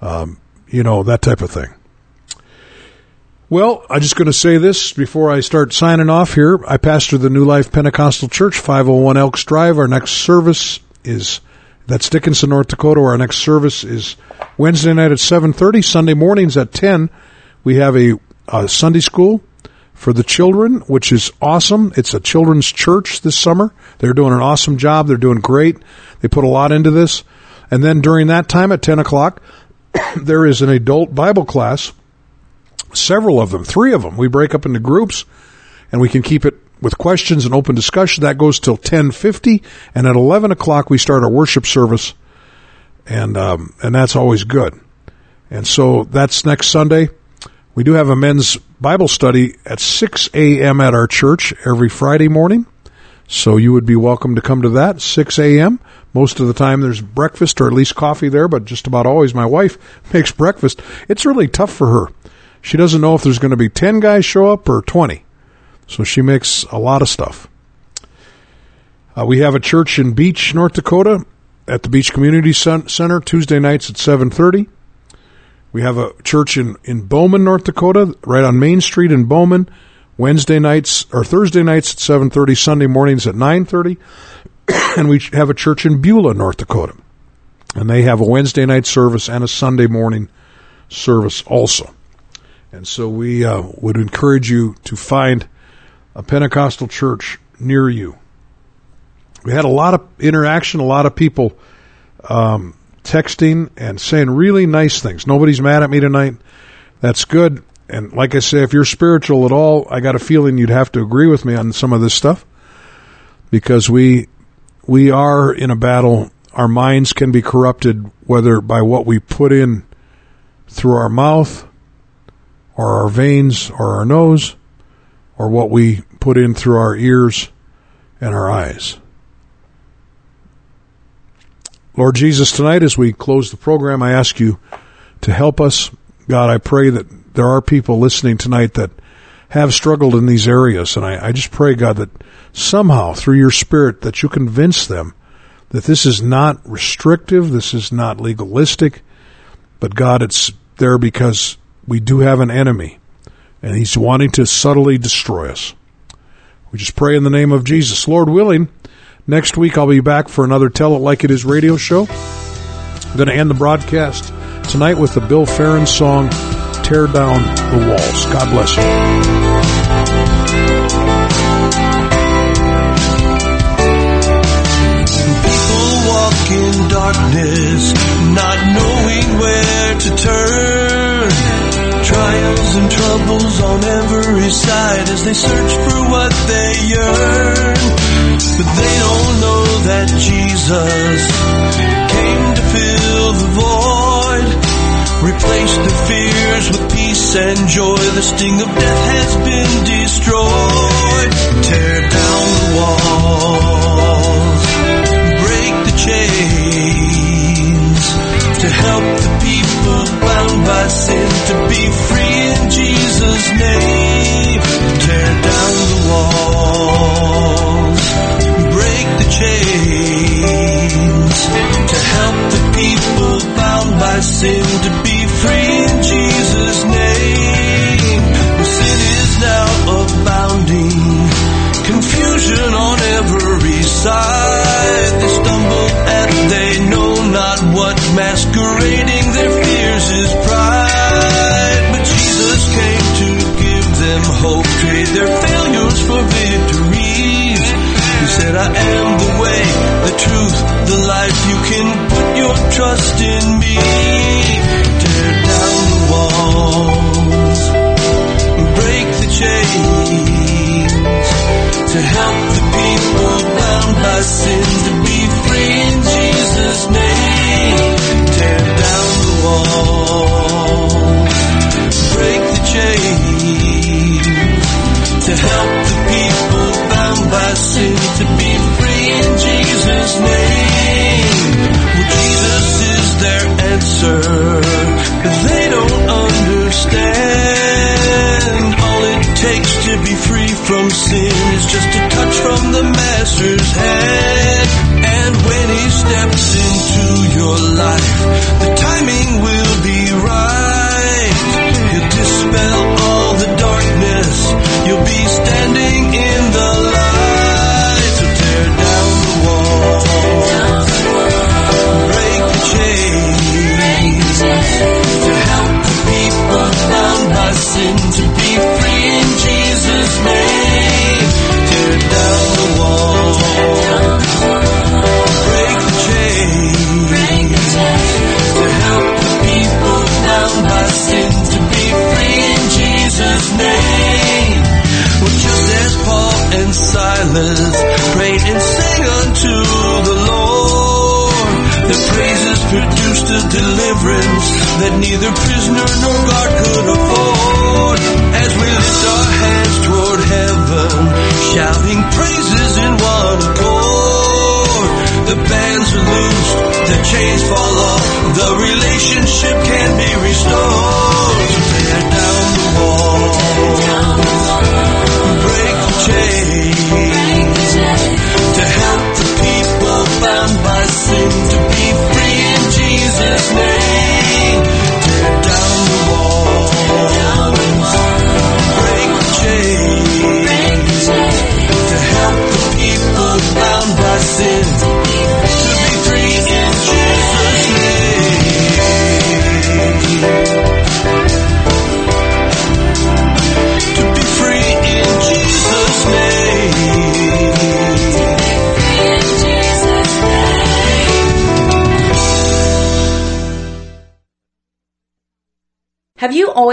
um, you know, that type of thing. Well, I'm just going to say this before I start signing off here. I pastor the New Life Pentecostal Church, 501 Elks Drive. Our next service is that's Dickinson, North Dakota. Our next service is Wednesday night at 7:30. Sunday mornings at 10. We have a, a Sunday school for the children, which is awesome. It's a children's church this summer. They're doing an awesome job. They're doing great. They put a lot into this. And then during that time at 10 o'clock, there is an adult Bible class. Several of them, three of them. We break up into groups and we can keep it with questions and open discussion. That goes till 1050. And at 11 o'clock, we start our worship service. And, um, and that's always good. And so that's next Sunday. We do have a men's Bible study at 6 a.m. at our church every Friday morning. So you would be welcome to come to that, 6 a.m. Most of the time there's breakfast or at least coffee there, but just about always my wife makes breakfast. It's really tough for her. She doesn't know if there's going to be 10 guys show up or 20. So she makes a lot of stuff. Uh, we have a church in Beach, North Dakota at the Beach Community Center Tuesday nights at 7:30. We have a church in, in Bowman, North Dakota, right on Main Street in Bowman, Wednesday nights or Thursday nights at 7:30, Sunday mornings at 9:30. and we have a church in Beulah, North Dakota. And they have a Wednesday night service and a Sunday morning service also. And so we uh, would encourage you to find a Pentecostal church near you. We had a lot of interaction, a lot of people um, texting and saying really nice things. Nobody's mad at me tonight. That's good. And like I say, if you're spiritual at all, I got a feeling you'd have to agree with me on some of this stuff because we we are in a battle. Our minds can be corrupted whether by what we put in through our mouth or our veins or our nose or what we put in through our ears and our eyes. Lord Jesus, tonight as we close the program, I ask you to help us. God, I pray that there are people listening tonight that have struggled in these areas. And I, I just pray, God, that somehow through your spirit that you convince them that this is not restrictive, this is not legalistic, but God, it's there because we do have an enemy and he's wanting to subtly destroy us. We just pray in the name of Jesus. Lord willing, next week I'll be back for another Tell It Like It Is radio show. I'm going to end the broadcast tonight with the Bill Farron song, Tear Down the Walls. God bless you. People walk in darkness, not knowing where to turn. Trials and troubles on every side as they search for what they yearn. But they don't know that Jesus came to fill the void. Replace the fears with peace and joy. The sting of death has been destroyed. Tear down the walls I am the way, the truth, the life. You can put your trust in me. Tear down the walls, break the chains to help the people bound by sin to be free in Jesus' name. Tear down the walls, is just a touch from the Master's